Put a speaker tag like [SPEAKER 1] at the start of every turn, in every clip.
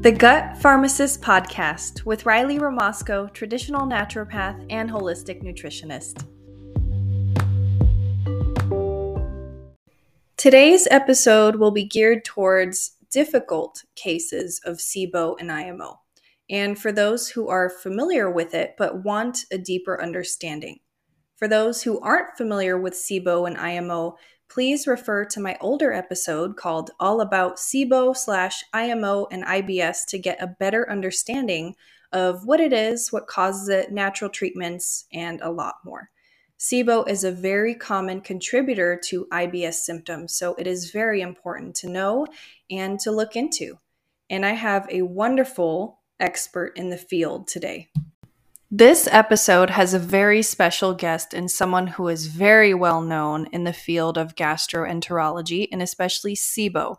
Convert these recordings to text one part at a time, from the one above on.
[SPEAKER 1] The Gut Pharmacist Podcast with Riley Ramasco, traditional naturopath and holistic nutritionist. Today's episode will be geared towards difficult cases of SIBO and IMO, and for those who are familiar with it but want a deeper understanding. For those who aren't familiar with SIBO and IMO, please refer to my older episode called All About SIBO slash IMO and IBS to get a better understanding of what it is, what causes it, natural treatments, and a lot more. SIBO is a very common contributor to IBS symptoms, so it is very important to know and to look into. And I have a wonderful expert in the field today. This episode has a very special guest and someone who is very well known in the field of gastroenterology and especially SIBO.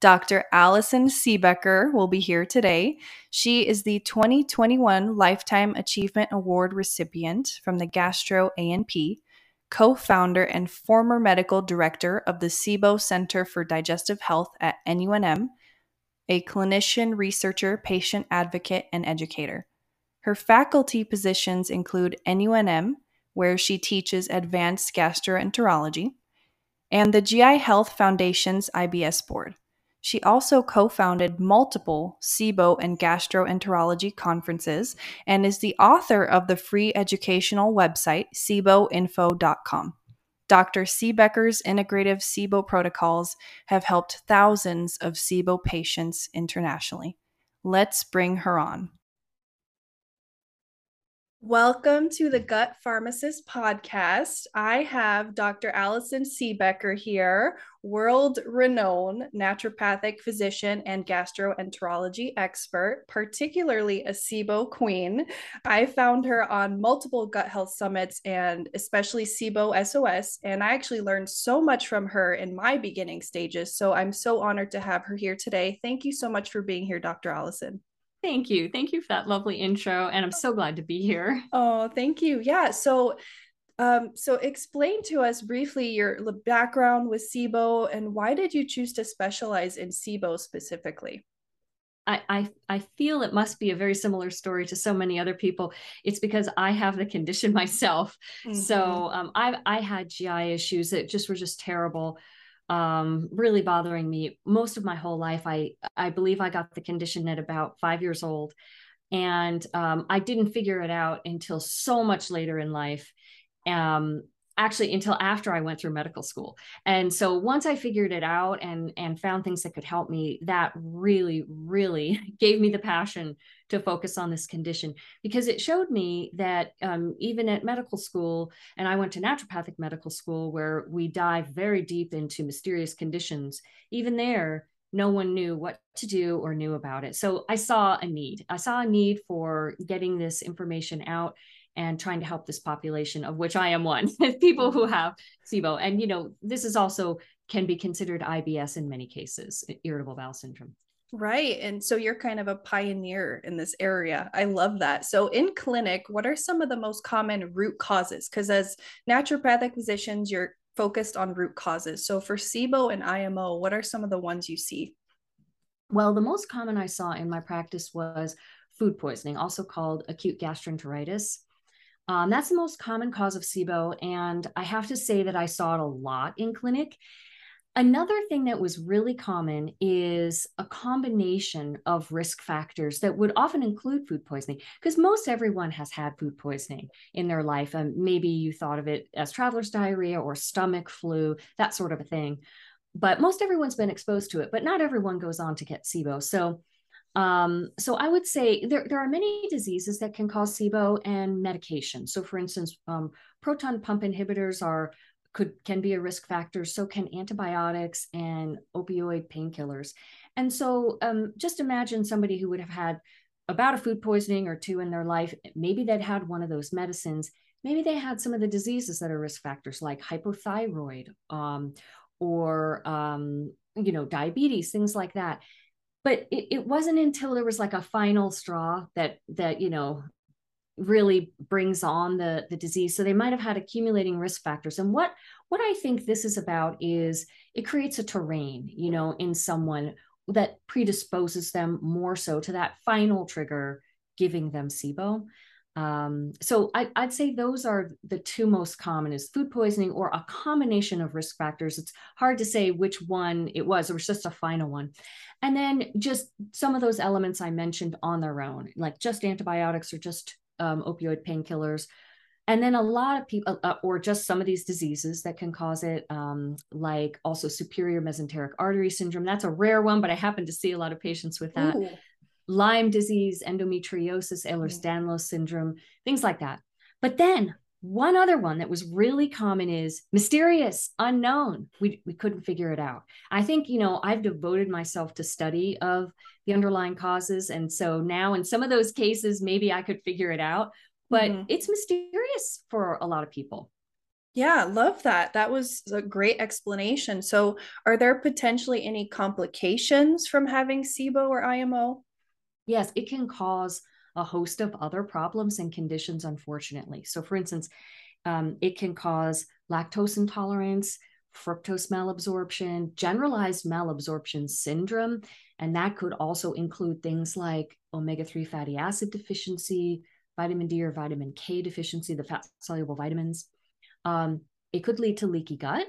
[SPEAKER 1] Dr. Allison Siebecker will be here today. She is the 2021 Lifetime Achievement Award recipient from the Gastro ANP, co-founder and former medical director of the SIBO Center for Digestive Health at NUNM, a clinician, researcher, patient advocate, and educator. Her faculty positions include NUNM, where she teaches advanced gastroenterology, and the GI Health Foundation's IBS board. She also co founded multiple SIBO and gastroenterology conferences and is the author of the free educational website, SIBOinfo.com. Dr. Siebecker's integrative SIBO protocols have helped thousands of SIBO patients internationally. Let's bring her on. Welcome to the Gut Pharmacist podcast. I have Dr. Allison Siebecker here, world renowned naturopathic physician and gastroenterology expert, particularly a SIBO queen. I found her on multiple gut health summits and especially SIBO SOS. And I actually learned so much from her in my beginning stages. So I'm so honored to have her here today. Thank you so much for being here, Dr. Allison.
[SPEAKER 2] Thank you. Thank you for that lovely intro. And I'm so glad to be here.
[SPEAKER 1] Oh, thank you. Yeah. So, um, so explain to us briefly your background with SIBO and why did you choose to specialize in SIBO specifically?
[SPEAKER 2] I, I, I feel it must be a very similar story to so many other people. It's because I have the condition myself. Mm-hmm. So um, I I had GI issues that just were just terrible um, really bothering me most of my whole life. I I believe I got the condition at about five years old, and um, I didn't figure it out until so much later in life. Um, actually until after I went through medical school. And so once I figured it out and and found things that could help me, that really really gave me the passion to focus on this condition because it showed me that um, even at medical school, and I went to naturopathic medical school where we dive very deep into mysterious conditions. Even there, no one knew what to do or knew about it. So I saw a need. I saw a need for getting this information out and trying to help this population of which I am one, people who have SIBO. And you know, this is also can be considered IBS in many cases, irritable bowel syndrome.
[SPEAKER 1] Right. And so you're kind of a pioneer in this area. I love that. So, in clinic, what are some of the most common root causes? Because as naturopathic physicians, you're focused on root causes. So, for SIBO and IMO, what are some of the ones you see?
[SPEAKER 2] Well, the most common I saw in my practice was food poisoning, also called acute gastroenteritis. Um, that's the most common cause of SIBO. And I have to say that I saw it a lot in clinic. Another thing that was really common is a combination of risk factors that would often include food poisoning, because most everyone has had food poisoning in their life. And maybe you thought of it as traveler's diarrhea or stomach flu, that sort of a thing. But most everyone's been exposed to it, but not everyone goes on to get SIBO. So um, so I would say there, there are many diseases that can cause SIBO and medication. So for instance, um, proton pump inhibitors are could can be a risk factor. So can antibiotics and opioid painkillers. And so um, just imagine somebody who would have had about a food poisoning or two in their life. Maybe they'd had one of those medicines. Maybe they had some of the diseases that are risk factors like hypothyroid um, or um, you know diabetes, things like that but it, it wasn't until there was like a final straw that that you know really brings on the the disease so they might have had accumulating risk factors and what what i think this is about is it creates a terrain you know in someone that predisposes them more so to that final trigger giving them SIBO. Um, so I, would say those are the two most common is food poisoning or a combination of risk factors. It's hard to say which one it was. It was just a final one. And then just some of those elements I mentioned on their own, like just antibiotics or just um, opioid painkillers. And then a lot of people, uh, or just some of these diseases that can cause it, um, like also superior mesenteric artery syndrome. That's a rare one, but I happen to see a lot of patients with that. Ooh. Lyme disease, endometriosis, Ehlers-Danlos syndrome, things like that. But then one other one that was really common is mysterious, unknown. We, we couldn't figure it out. I think, you know, I've devoted myself to study of the underlying causes. And so now in some of those cases, maybe I could figure it out, but mm-hmm. it's mysterious for a lot of people.
[SPEAKER 1] Yeah, love that. That was a great explanation. So, are there potentially any complications from having SIBO or IMO?
[SPEAKER 2] yes, it can cause a host of other problems and conditions, unfortunately. So, for instance, um, it can cause lactose intolerance, fructose malabsorption, generalized malabsorption syndrome. And that could also include things like omega 3 fatty acid deficiency, vitamin D or vitamin K deficiency, the fat soluble vitamins. Um, it could lead to leaky gut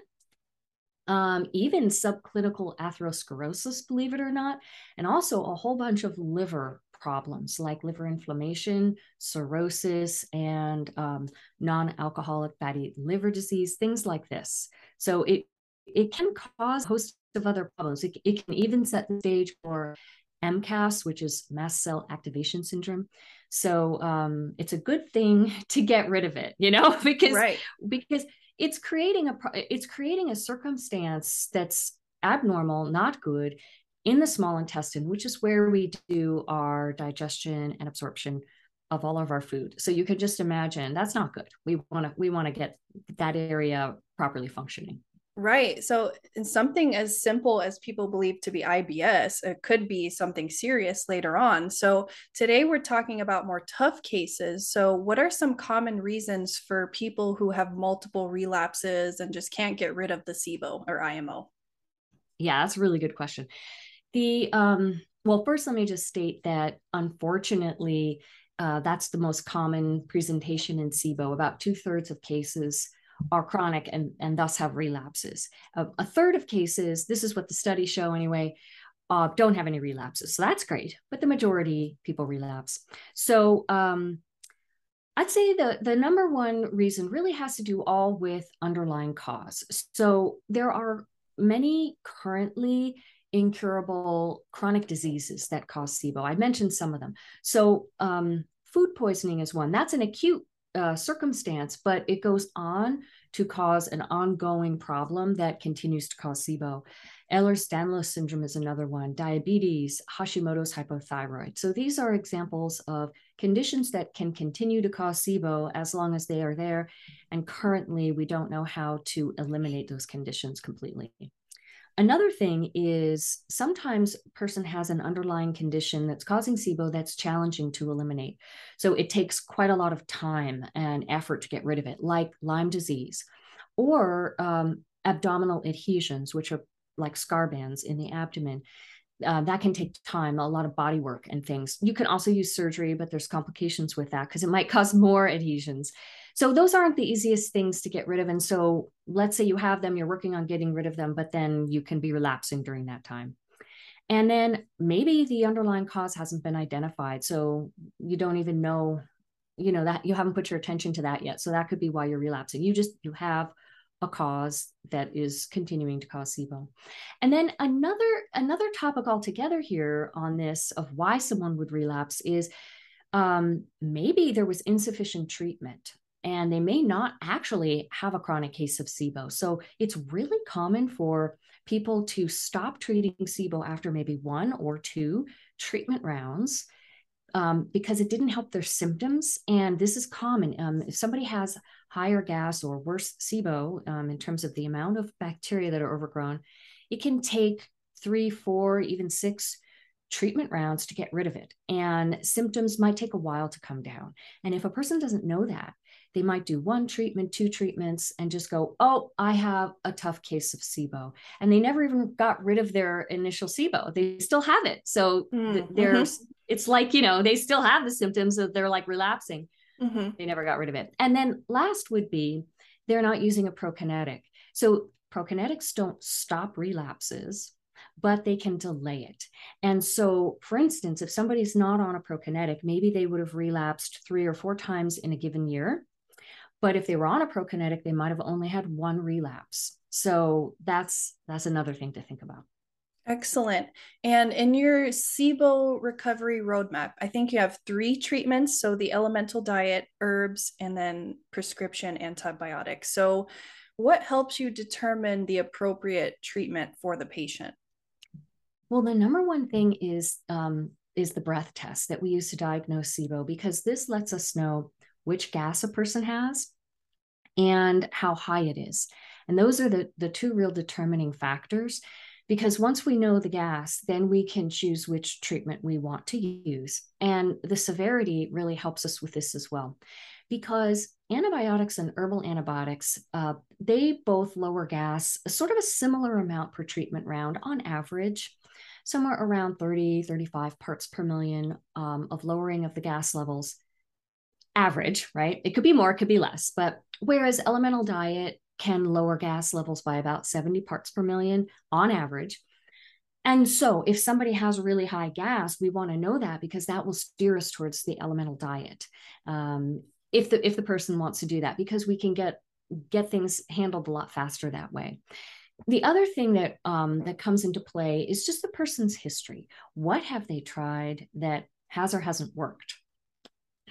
[SPEAKER 2] um, even subclinical atherosclerosis, believe it or not, and also a whole bunch of liver problems like liver inflammation, cirrhosis, and um, non-alcoholic fatty liver disease, things like this. So it it can cause a host of other problems. It, it can even set the stage for MCAS, which is mast cell activation syndrome. So um, it's a good thing to get rid of it, you know, because right. because it's creating a it's creating a circumstance that's abnormal not good in the small intestine which is where we do our digestion and absorption of all of our food so you can just imagine that's not good we want to we want to get that area properly functioning
[SPEAKER 1] Right. So, in something as simple as people believe to be IBS, it could be something serious later on. So, today we're talking about more tough cases. So, what are some common reasons for people who have multiple relapses and just can't get rid of the SIBO or IMO?
[SPEAKER 2] Yeah, that's a really good question. The um, well, first, let me just state that unfortunately, uh, that's the most common presentation in SIBO. About two thirds of cases are chronic and, and thus have relapses. Uh, a third of cases, this is what the studies show anyway, uh, don't have any relapses. So that's great, but the majority people relapse. So um, I'd say the, the number one reason really has to do all with underlying cause. So there are many currently incurable chronic diseases that cause SIBO. I mentioned some of them. So um, food poisoning is one. That's an acute uh, circumstance, but it goes on to cause an ongoing problem that continues to cause SIBO. Ehlers-Danlos syndrome is another one, diabetes, Hashimoto's hypothyroid. So these are examples of conditions that can continue to cause SIBO as long as they are there. And currently, we don't know how to eliminate those conditions completely. Another thing is sometimes person has an underlying condition that's causing SIBO that's challenging to eliminate. So it takes quite a lot of time and effort to get rid of it, like Lyme disease or um, abdominal adhesions, which are like scar bands in the abdomen. Uh, that can take time, a lot of body work and things. You can also use surgery, but there's complications with that because it might cause more adhesions. So those aren't the easiest things to get rid of. And so let's say you have them, you're working on getting rid of them, but then you can be relapsing during that time. And then maybe the underlying cause hasn't been identified. So you don't even know, you know, that you haven't put your attention to that yet. So that could be why you're relapsing. You just, you have a cause that is continuing to cause SIBO. And then another another topic altogether here on this of why someone would relapse is um, maybe there was insufficient treatment and they may not actually have a chronic case of SIBO. So it's really common for people to stop treating SIBO after maybe one or two treatment rounds um, because it didn't help their symptoms. And this is common. Um, if somebody has higher gas or worse SIBO um, in terms of the amount of bacteria that are overgrown, it can take three, four, even six treatment rounds to get rid of it. And symptoms might take a while to come down. And if a person doesn't know that, they might do one treatment, two treatments, and just go, oh, I have a tough case of SIBO. And they never even got rid of their initial SIBO. They still have it. So mm-hmm. there's, it's like, you know, they still have the symptoms of they're like relapsing. Mm-hmm. They never got rid of it. And then last would be they're not using a prokinetic. So prokinetics don't stop relapses but they can delay it. And so, for instance, if somebody's not on a prokinetic, maybe they would have relapsed three or four times in a given year. But if they were on a prokinetic, they might have only had one relapse. So that's that's another thing to think about.
[SPEAKER 1] Excellent. And in your SIBO recovery roadmap, I think you have three treatments. So the elemental diet, herbs, and then prescription antibiotics. So, what helps you determine the appropriate treatment for the patient?
[SPEAKER 2] Well, the number one thing is um, is the breath test that we use to diagnose SIBO because this lets us know which gas a person has and how high it is. And those are the, the two real determining factors because once we know the gas, then we can choose which treatment we want to use. And the severity really helps us with this as well because antibiotics and herbal antibiotics, uh, they both lower gas, sort of a similar amount per treatment round on average somewhere around 30, 35 parts per million um, of lowering of the gas levels average, right? It could be more, it could be less. But whereas elemental diet can lower gas levels by about 70 parts per million on average. And so, if somebody has really high gas, we want to know that because that will steer us towards the elemental diet. Um, if the if the person wants to do that, because we can get get things handled a lot faster that way the other thing that um, that comes into play is just the person's history. What have they tried that has or hasn't worked?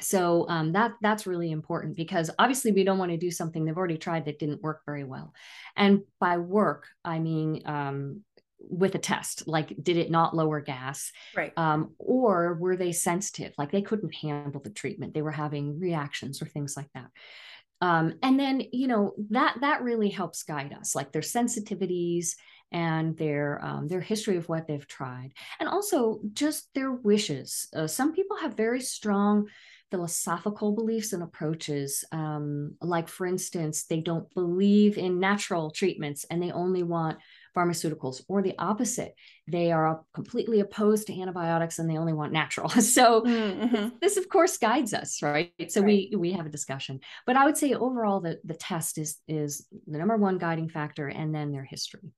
[SPEAKER 2] So um, that that's really important because obviously we don't want to do something they've already tried that didn't work very well. And by work, I mean um, with a test, like did it not lower gas,
[SPEAKER 1] right?
[SPEAKER 2] Um, or were they sensitive, like they couldn't handle the treatment, they were having reactions or things like that. Um, and then you know that that really helps guide us like their sensitivities and their um, their history of what they've tried. And also just their wishes. Uh, some people have very strong philosophical beliefs and approaches um, like for instance they don't believe in natural treatments and they only want pharmaceuticals, or the opposite. They are completely opposed to antibiotics and they only want natural. So mm-hmm. this, of course, guides us, right? So right. we we have a discussion. But I would say overall the the test is is the number one guiding factor, and then their history.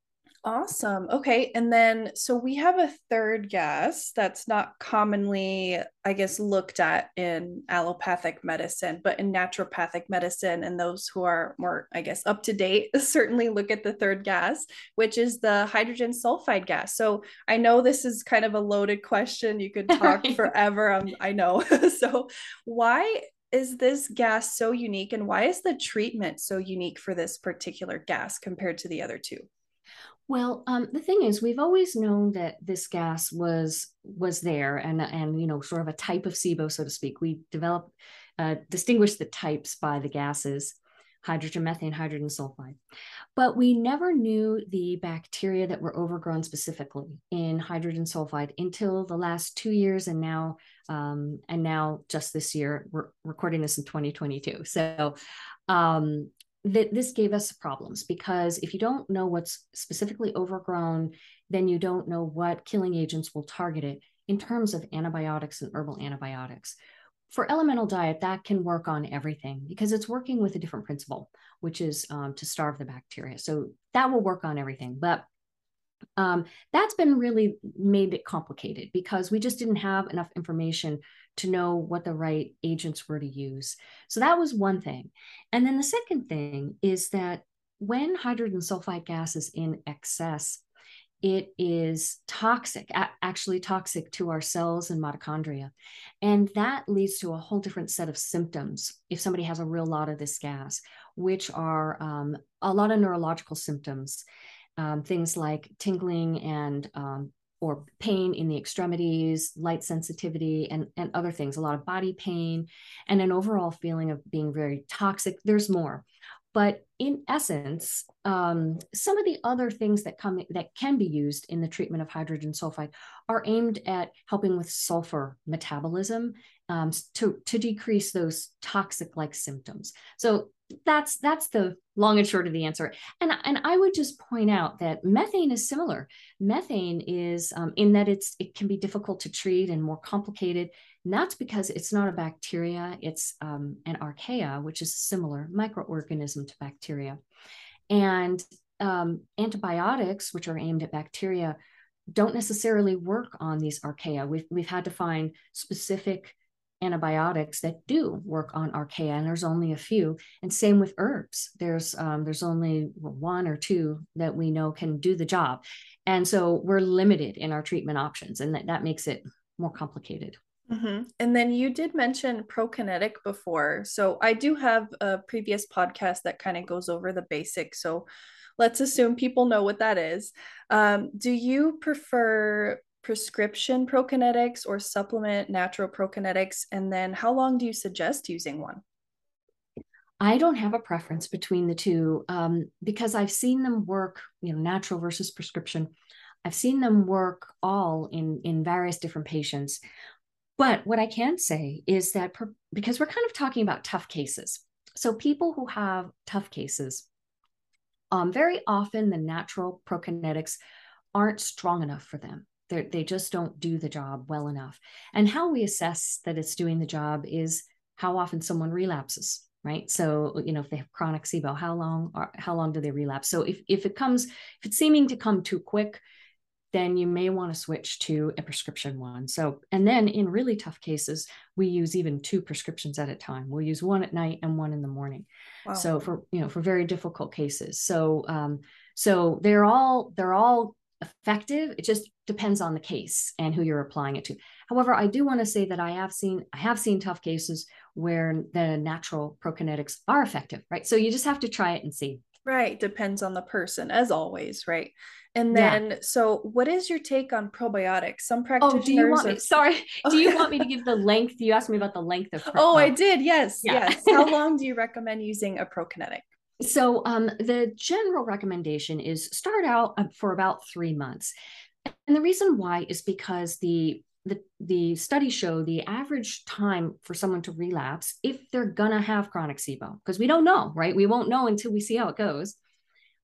[SPEAKER 1] Awesome. Okay. And then, so we have a third gas that's not commonly, I guess, looked at in allopathic medicine, but in naturopathic medicine, and those who are more, I guess, up to date certainly look at the third gas, which is the hydrogen sulfide gas. So I know this is kind of a loaded question. You could talk forever. Um, I know. so, why is this gas so unique, and why is the treatment so unique for this particular gas compared to the other two?
[SPEAKER 2] Well, um, the thing is, we've always known that this gas was was there, and and you know, sort of a type of SIBO, so to speak. We developed uh, distinguished the types by the gases, hydrogen, methane, hydrogen sulfide, but we never knew the bacteria that were overgrown specifically in hydrogen sulfide until the last two years, and now um, and now just this year. We're recording this in 2022, so um, that this gave us problems because if you don't know what's specifically overgrown, then you don't know what killing agents will target it in terms of antibiotics and herbal antibiotics. For elemental diet, that can work on everything because it's working with a different principle, which is um, to starve the bacteria. So that will work on everything. But um, that's been really made it complicated because we just didn't have enough information to know what the right agents were to use. So that was one thing. And then the second thing is that when hydrogen sulfide gas is in excess, it is toxic, actually toxic to our cells and mitochondria. And that leads to a whole different set of symptoms if somebody has a real lot of this gas, which are um, a lot of neurological symptoms, um, things like tingling and um, or pain in the extremities, light sensitivity, and, and other things, a lot of body pain, and an overall feeling of being very toxic. There's more. But in essence, um, some of the other things that come that can be used in the treatment of hydrogen sulfide are aimed at helping with sulfur metabolism um, to, to decrease those toxic like symptoms. So that's that's the long and short of the answer. And, and I would just point out that methane is similar. Methane is um, in that it's it can be difficult to treat and more complicated. And that's because it's not a bacteria, it's um, an archaea, which is a similar microorganism to bacteria. And um, antibiotics, which are aimed at bacteria, don't necessarily work on these archaea. We've, we've had to find specific antibiotics that do work on archaea, and there's only a few. And same with herbs. There's um, there's only one or two that we know can do the job, and so we're limited in our treatment options, and that, that makes it more complicated.
[SPEAKER 1] Mm-hmm. And then you did mention prokinetic before. So I do have a previous podcast that kind of goes over the basics. So let's assume people know what that is. Um, do you prefer prescription prokinetics or supplement natural prokinetics? And then how long do you suggest using one?
[SPEAKER 2] I don't have a preference between the two um, because I've seen them work, you know, natural versus prescription. I've seen them work all in in various different patients. But what I can say is that per, because we're kind of talking about tough cases, so people who have tough cases, um, very often the natural prokinetics aren't strong enough for them. They're, they just don't do the job well enough. And how we assess that it's doing the job is how often someone relapses right so you know if they have chronic sibo how long are, how long do they relapse so if, if it comes if it's seeming to come too quick then you may want to switch to a prescription one. So, and then in really tough cases, we use even two prescriptions at a time. We'll use one at night and one in the morning. Wow. So for you know for very difficult cases. So um, so they're all they're all effective. It just depends on the case and who you're applying it to. However, I do want to say that I have seen I have seen tough cases where the natural prokinetics are effective, right? So you just have to try it and see.
[SPEAKER 1] Right, depends on the person as always, right? And then, yeah. so what is your take on probiotics? Some practitioners.
[SPEAKER 2] Oh, do you want are... me? Sorry, do you want me to give the length? You asked me about the length of.
[SPEAKER 1] Pro- oh, I did. Yes, yeah. yes. How long do you recommend using a prokinetic?
[SPEAKER 2] So, um, the general recommendation is start out uh, for about three months, and the reason why is because the the, the studies show the average time for someone to relapse if they're gonna have chronic SIBO, because we don't know, right? We won't know until we see how it goes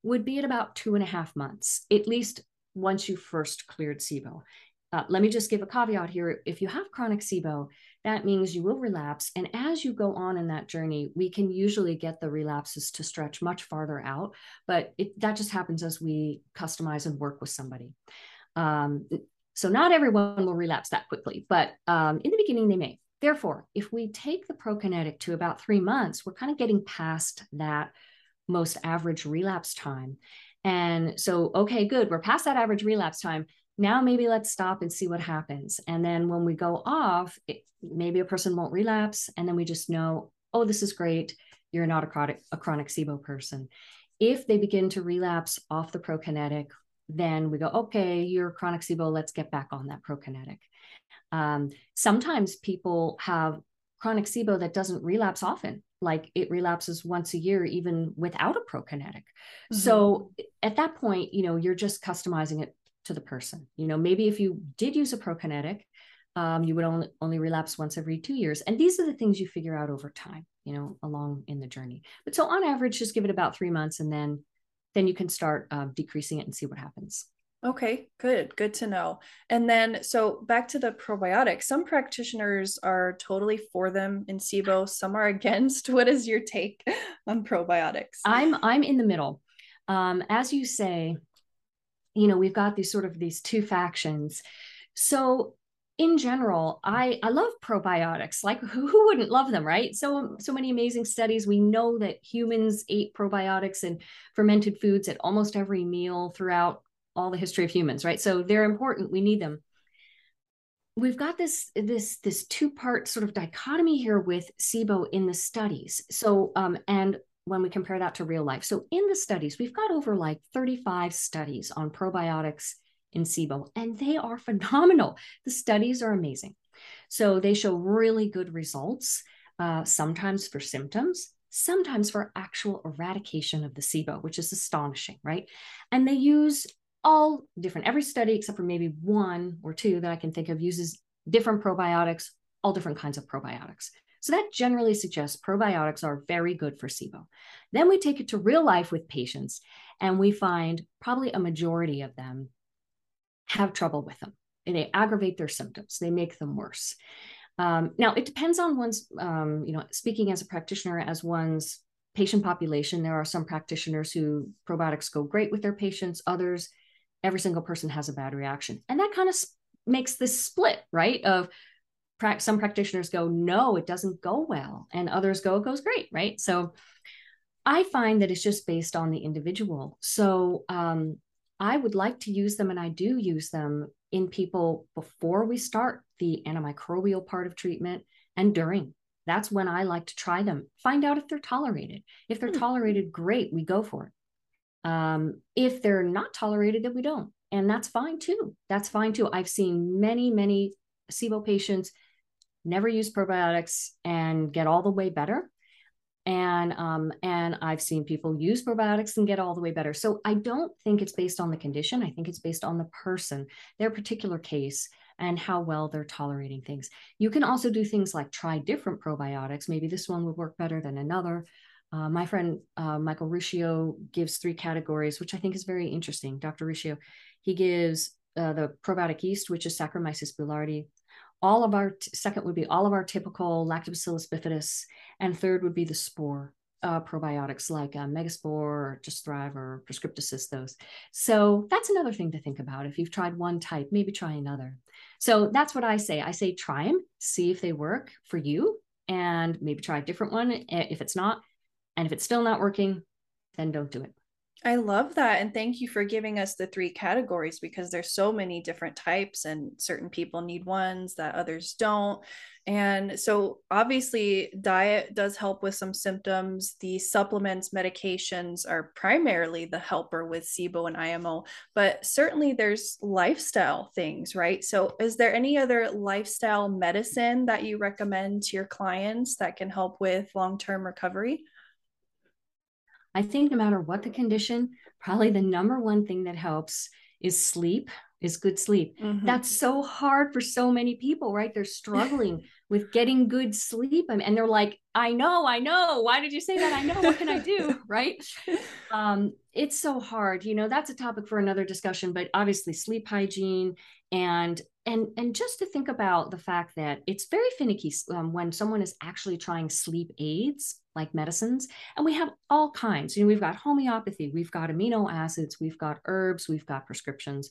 [SPEAKER 2] would be at about two and a half months, at least once you first cleared SIBO. Uh, let me just give a caveat here. If you have chronic SIBO, that means you will relapse. And as you go on in that journey, we can usually get the relapses to stretch much farther out, but it, that just happens as we customize and work with somebody. Um, so not everyone will relapse that quickly, but um, in the beginning, they may. Therefore, if we take the prokinetic to about three months, we're kind of getting past that most average relapse time. And so, okay, good, we're past that average relapse time. Now, maybe let's stop and see what happens. And then when we go off, it, maybe a person won't relapse. And then we just know, oh, this is great. You're not a chronic, a chronic SIBO person. If they begin to relapse off the prokinetic, then we go, okay, you're chronic SIBO. Let's get back on that prokinetic. Um, sometimes people have chronic SIBO that doesn't relapse often like it relapses once a year even without a prokinetic mm-hmm. so at that point you know you're just customizing it to the person you know maybe if you did use a prokinetic um, you would only only relapse once every two years and these are the things you figure out over time you know along in the journey but so on average just give it about three months and then then you can start um, decreasing it and see what happens
[SPEAKER 1] Okay, good. Good to know. And then, so back to the probiotics. Some practitioners are totally for them in SIBO, some are against. What is your take on probiotics?
[SPEAKER 2] I'm I'm in the middle. Um, as you say, you know, we've got these sort of these two factions. So in general, I I love probiotics. Like who, who wouldn't love them, right? So so many amazing studies. We know that humans ate probiotics and fermented foods at almost every meal throughout all the history of humans, right? So they're important. We need them. We've got this this this two part sort of dichotomy here with SIBO in the studies. So um, and when we compare that to real life, so in the studies, we've got over like 35 studies on probiotics in SIBO, and they are phenomenal. The studies are amazing. So they show really good results, uh, sometimes for symptoms, sometimes for actual eradication of the SIBO, which is astonishing, right? And they use all different. Every study, except for maybe one or two that I can think of, uses different probiotics all different kinds of probiotics. So that generally suggests probiotics are very good for SIBO. Then we take it to real life with patients, and we find probably a majority of them have trouble with them. And they aggravate their symptoms, they make them worse. Um, now, it depends on one's, um, you know, speaking as a practitioner, as one's patient population. There are some practitioners who probiotics go great with their patients, others, every single person has a bad reaction. And that kind of makes this split, right? Of some practitioners go, no, it doesn't go well. And others go, it goes great, right? So I find that it's just based on the individual. So um, I would like to use them, and I do use them in people before we start the antimicrobial part of treatment and during. That's when I like to try them, find out if they're tolerated. If they're hmm. tolerated, great, we go for it. Um, if they're not tolerated, then we don't. And that's fine too. That's fine too. I've seen many, many SIBO patients never use probiotics and get all the way better and um, and I've seen people use probiotics and get all the way better. So I don't think it's based on the condition. I think it's based on the person, their particular case, and how well they're tolerating things. You can also do things like try different probiotics. Maybe this one would work better than another. Uh, my friend uh, Michael Ruscio gives three categories, which I think is very interesting. Dr. Ruscio, he gives uh, the probiotic yeast, which is Saccharomyces boulardii, all of our second would be all of our typical lactobacillus bifidus and third would be the spore uh, probiotics like uh, megaspore or just thrive or Prescript-Assist those. So that's another thing to think about if you've tried one type maybe try another. So that's what i say. I say try them see if they work for you and maybe try a different one if it's not and if it's still not working then don't do it
[SPEAKER 1] I love that. And thank you for giving us the three categories because there's so many different types and certain people need ones that others don't. And so obviously diet does help with some symptoms. The supplements, medications are primarily the helper with SIBO and IMO, but certainly there's lifestyle things, right? So is there any other lifestyle medicine that you recommend to your clients that can help with long-term recovery?
[SPEAKER 2] I think no matter what the condition, probably the number one thing that helps is sleep, is good sleep. Mm-hmm. That's so hard for so many people, right? They're struggling with getting good sleep. And they're like, I know, I know. Why did you say that? I know. What can I do? right. Um, it's so hard. You know, that's a topic for another discussion, but obviously sleep hygiene and and and just to think about the fact that it's very finicky um, when someone is actually trying sleep aids like medicines and we have all kinds. You know we've got homeopathy we've got amino acids we've got herbs we've got prescriptions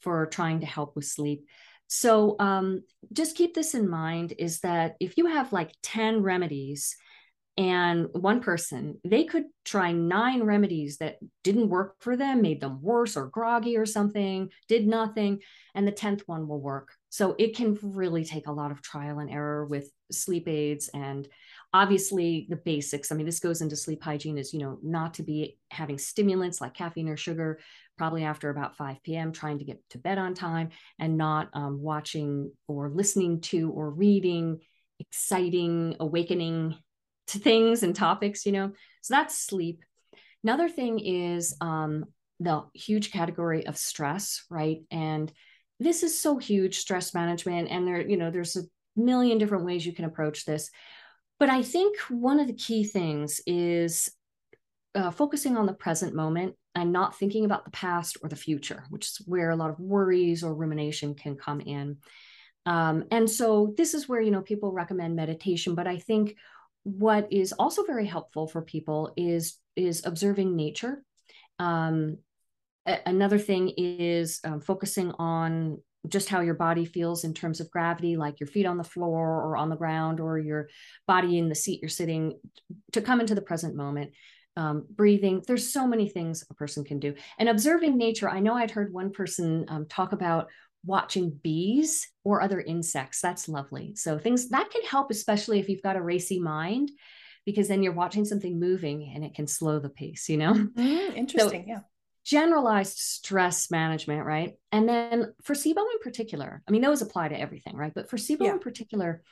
[SPEAKER 2] for trying to help with sleep. So um, just keep this in mind is that if you have like 10 remedies and one person they could try nine remedies that didn't work for them made them worse or groggy or something did nothing and the 10th one will work. So it can really take a lot of trial and error with sleep aids. And obviously the basics i mean this goes into sleep hygiene is you know not to be having stimulants like caffeine or sugar probably after about 5 p.m trying to get to bed on time and not um, watching or listening to or reading exciting awakening to things and topics, you know. So that's sleep. Another thing is um, the huge category of stress, right? And this is so huge, stress management, and there, you know, there's a million different ways you can approach this. But I think one of the key things is uh, focusing on the present moment and not thinking about the past or the future, which is where a lot of worries or rumination can come in. Um, and so this is where you know people recommend meditation, but I think what is also very helpful for people is is observing nature. Um, a- another thing is um, focusing on just how your body feels in terms of gravity like your feet on the floor or on the ground or your body in the seat you're sitting to come into the present moment. Um, breathing there's so many things a person can do. And observing nature i know i'd heard one person um, talk about watching bees or other insects. That's lovely. So things that can help, especially if you've got a racy mind, because then you're watching something moving and it can slow the pace, you know?
[SPEAKER 1] Mm, interesting. So, yeah.
[SPEAKER 2] Generalized stress management, right? And then for SIBO in particular, I mean, those apply to everything, right? But for SIBO yeah. in particular,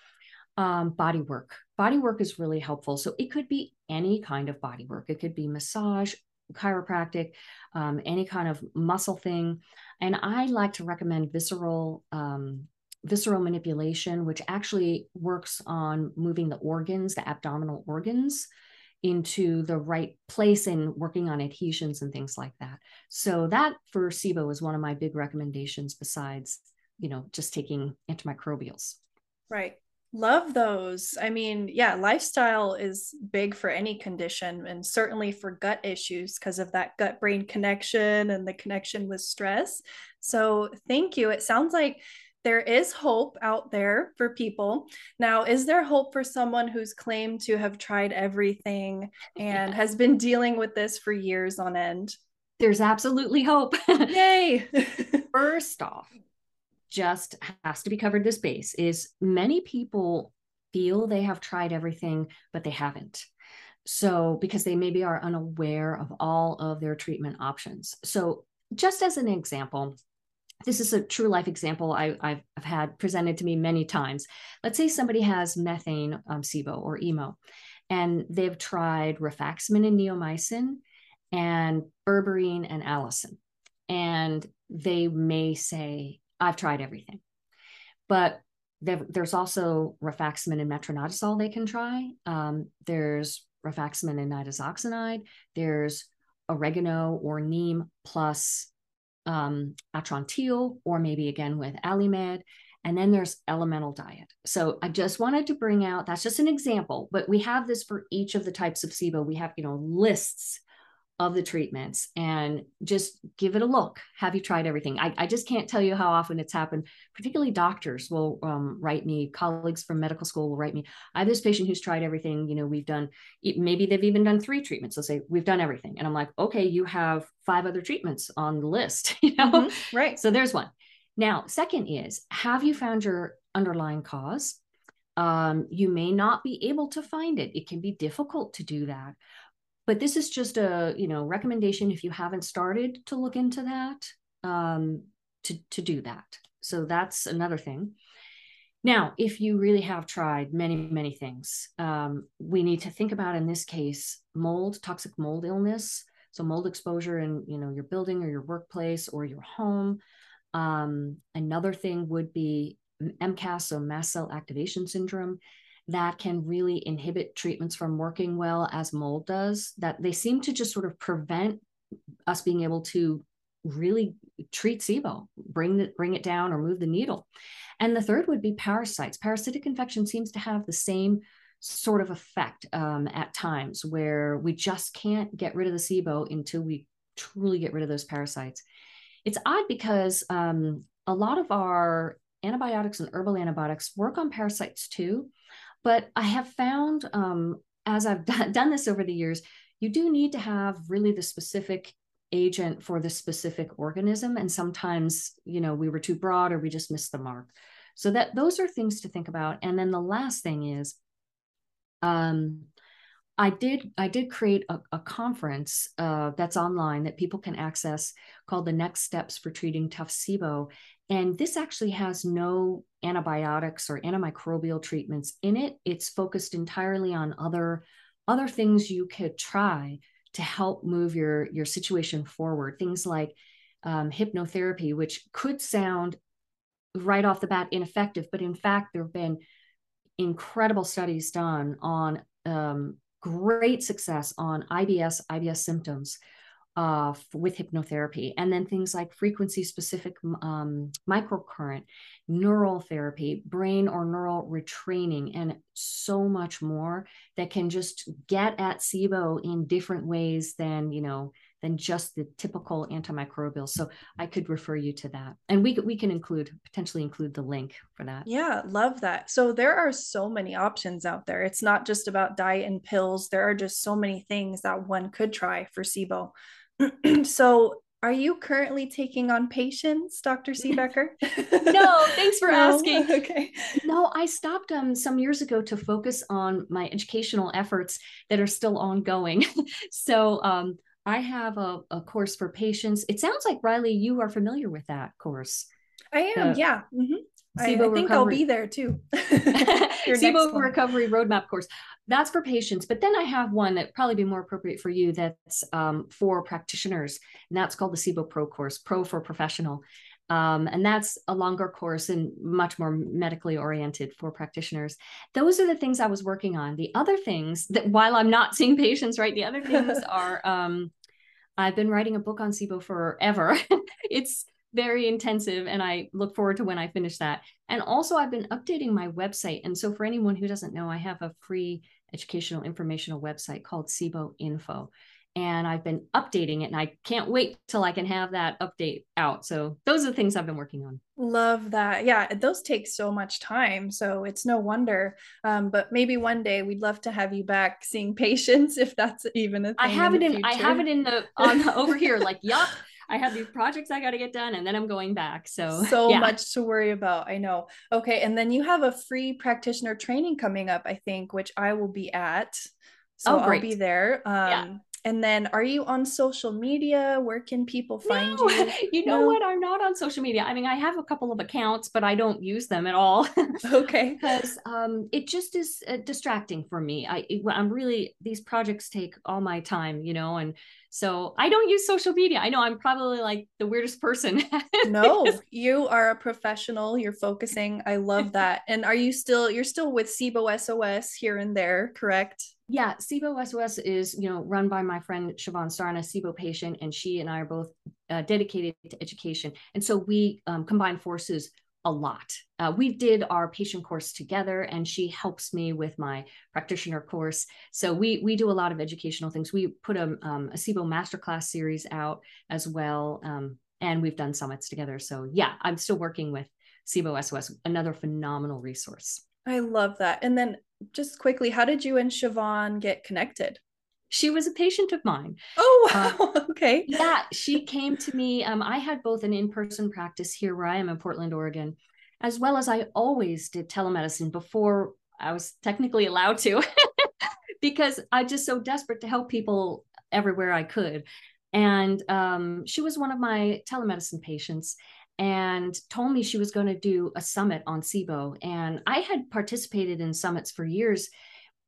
[SPEAKER 2] um, body work. Body work is really helpful. So it could be any kind of body work. It could be massage, chiropractic, um, any kind of muscle thing. And I like to recommend visceral um, visceral manipulation, which actually works on moving the organs, the abdominal organs, into the right place and working on adhesions and things like that. So that for SIBO is one of my big recommendations besides, you know, just taking antimicrobials.
[SPEAKER 1] Right. Love those. I mean, yeah, lifestyle is big for any condition and certainly for gut issues because of that gut brain connection and the connection with stress. So, thank you. It sounds like there is hope out there for people. Now, is there hope for someone who's claimed to have tried everything and has been dealing with this for years on end?
[SPEAKER 2] There's absolutely hope.
[SPEAKER 1] Yay.
[SPEAKER 2] First off, just has to be covered this base is many people feel they have tried everything, but they haven't. So, because they maybe are unaware of all of their treatment options. So, just as an example, this is a true life example I, have had presented to me many times. Let's say somebody has methane um, SIBO or IMO, and they've tried rifaximin and neomycin and berberine and allicin. And they may say, I've tried everything. But there, there's also rifaximin and metronidazole they can try. Um, there's rifaximin and nitazoxanide. There's oregano or neem plus um, atrantil, or maybe again with Allimed. And then there's elemental diet. So I just wanted to bring out that's just an example, but we have this for each of the types of SIBO. We have, you know, lists of the treatments and just give it a look. Have you tried everything? I, I just can't tell you how often it's happened. Particularly doctors will um, write me, colleagues from medical school will write me. I have this patient who's tried everything. You know, we've done, maybe they've even done three treatments. They'll say, we've done everything. And I'm like, okay, you have five other treatments on the list, you know?
[SPEAKER 1] Mm-hmm, right.
[SPEAKER 2] So there's one. Now, second is, have you found your underlying cause? Um, you may not be able to find it. It can be difficult to do that but this is just a you know recommendation if you haven't started to look into that um, to to do that. So that's another thing. Now if you really have tried many many things um, we need to think about in this case mold toxic mold illness. So mold exposure in you know your building or your workplace or your home. Um, another thing would be mcas so mast cell activation syndrome that can really inhibit treatments from working well as mold does that they seem to just sort of prevent us being able to really treat SIBO, bring the, bring it down or move the needle. And the third would be parasites. Parasitic infection seems to have the same sort of effect um, at times where we just can't get rid of the SIBO until we truly get rid of those parasites. It's odd because um, a lot of our antibiotics and herbal antibiotics work on parasites too, but I have found um, as I've done this over the years, you do need to have really the specific agent for the specific organism. And sometimes, you know, we were too broad or we just missed the mark. So that those are things to think about. And then the last thing is, um, I did I did create a, a conference uh, that's online that people can access called the Next Steps for Treating Tough SIBO, and this actually has no antibiotics or antimicrobial treatments in it. It's focused entirely on other other things you could try to help move your your situation forward. Things like um, hypnotherapy, which could sound right off the bat ineffective, but in fact there have been incredible studies done on um, great success on IBS IBS symptoms uh, with hypnotherapy, and then things like frequency specific um, microcurrent, neural therapy, brain or neural retraining, and so much more that can just get at SIBO in different ways than, you know, than just the typical antimicrobials. So I could refer you to that. And we, we can include, potentially include the link for that.
[SPEAKER 1] Yeah, love that. So there are so many options out there. It's not just about diet and pills. There are just so many things that one could try for SIBO. so are you currently taking on patients, Dr. Siebecker?
[SPEAKER 2] no, thanks for no? asking.
[SPEAKER 1] Okay.
[SPEAKER 2] No, I stopped um, some years ago to focus on my educational efforts that are still ongoing. so um, I have a, a, course for patients. It sounds like Riley, you are familiar with that course.
[SPEAKER 1] I am, yeah. Mm-hmm. I, I, think recovery. I'll be there too.
[SPEAKER 2] SIBO recovery roadmap course. That's for patients. But then I have one that probably be more appropriate for you that's um, for practitioners. And that's called the SIBO Pro course, Pro for Professional. Um, and that's a longer course and much more medically oriented for practitioners. Those are the things I was working on. The other things that while I'm not seeing patients, right, the other things are um, I've been writing a book on SIBO forever. it's very intensive and I look forward to when I finish that. And also I've been updating my website. And so for anyone who doesn't know, I have a free educational informational website called SIBO Info and I've been updating it and I can't wait till I can have that update out. So those are the things I've been working on.
[SPEAKER 1] Love that. Yeah, those take so much time. So it's no wonder. Um, but maybe one day we'd love to have you back seeing patients if that's even a thing.
[SPEAKER 2] I have
[SPEAKER 1] in
[SPEAKER 2] it in I have it in the on over here, like, yup. I have these projects I got to get done and then I'm going back. So,
[SPEAKER 1] so yeah. much to worry about. I know. Okay. And then you have a free practitioner training coming up, I think, which I will be at. So oh, I'll be there. Um, yeah. And then are you on social media? Where can people find no. you?
[SPEAKER 2] You know no? what? I'm not on social media. I mean, I have a couple of accounts, but I don't use them at all.
[SPEAKER 1] okay.
[SPEAKER 2] because um, it just is uh, distracting for me. I I'm really these projects take all my time, you know, and so I don't use social media. I know I'm probably like the weirdest person.
[SPEAKER 1] no, you are a professional. You're focusing. I love that. And are you still you're still with SIBO SOS here and there, correct?
[SPEAKER 2] Yeah, SIBO SOS is, you know, run by my friend Shivan Sarna, SIBO patient, and she and I are both uh, dedicated to education. And so we um, combine forces a lot. Uh, we did our patient course together, and she helps me with my practitioner course. So we we do a lot of educational things. We put a, um, a SIBO masterclass series out as well, um, and we've done summits together. So yeah, I'm still working with SIBO SOS, another phenomenal resource.
[SPEAKER 1] I love that. And then just quickly, how did you and Shivan get connected?
[SPEAKER 2] she was a patient of mine.
[SPEAKER 1] Oh, wow. Uh, okay.
[SPEAKER 2] Yeah, she came to me. Um, I had both an in person practice here where I am in Portland, Oregon, as well as I always did telemedicine before I was technically allowed to, because I just so desperate to help people everywhere I could. And um, she was one of my telemedicine patients and told me she was going to do a summit on SIBO. And I had participated in summits for years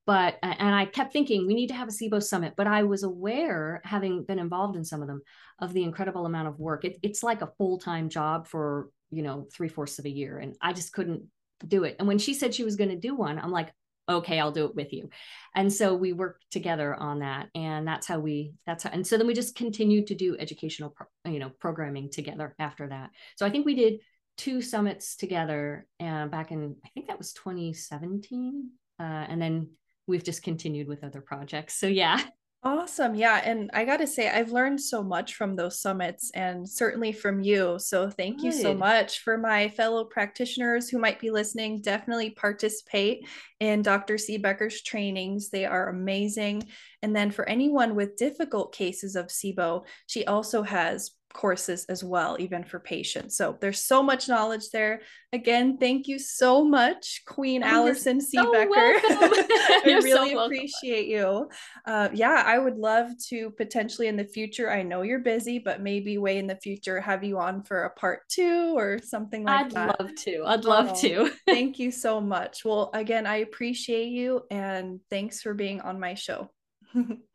[SPEAKER 2] but and i kept thinking we need to have a sibo summit but i was aware having been involved in some of them of the incredible amount of work it, it's like a full-time job for you know three-fourths of a year and i just couldn't do it and when she said she was going to do one i'm like okay i'll do it with you and so we worked together on that and that's how we that's how and so then we just continued to do educational pro, you know programming together after that so i think we did two summits together and uh, back in i think that was 2017 uh, and then we've just continued with other projects. So yeah.
[SPEAKER 1] Awesome. Yeah. And I got to say, I've learned so much from those summits and certainly from you. So thank Good. you so much. For my fellow practitioners who might be listening, definitely participate in Dr. Siebecker's trainings. They are amazing. And then for anyone with difficult cases of SIBO, she also has courses as well, even for patients. So there's so much knowledge there. Again, thank you so much, Queen oh, Allison Siebecker. I really so appreciate you. Uh, yeah, I would love to potentially in the future. I know you're busy, but maybe way in the future have you on for a part two or something like
[SPEAKER 2] I'd
[SPEAKER 1] that.
[SPEAKER 2] I'd love to. I'd love oh, to.
[SPEAKER 1] thank you so much. Well, again, I appreciate you and thanks for being on my show.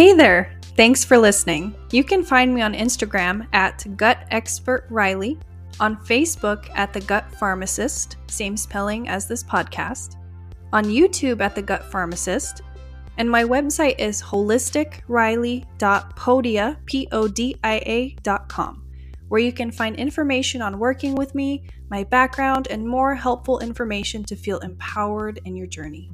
[SPEAKER 1] Hey there! Thanks for listening. You can find me on Instagram at Gut Expert Riley, on Facebook at The Gut Pharmacist, same spelling as this podcast, on YouTube at The Gut Pharmacist, and my website is holisticriley.podia, P-O-D-I-A.com, where you can find information on working with me, my background, and more helpful information to feel empowered in your journey.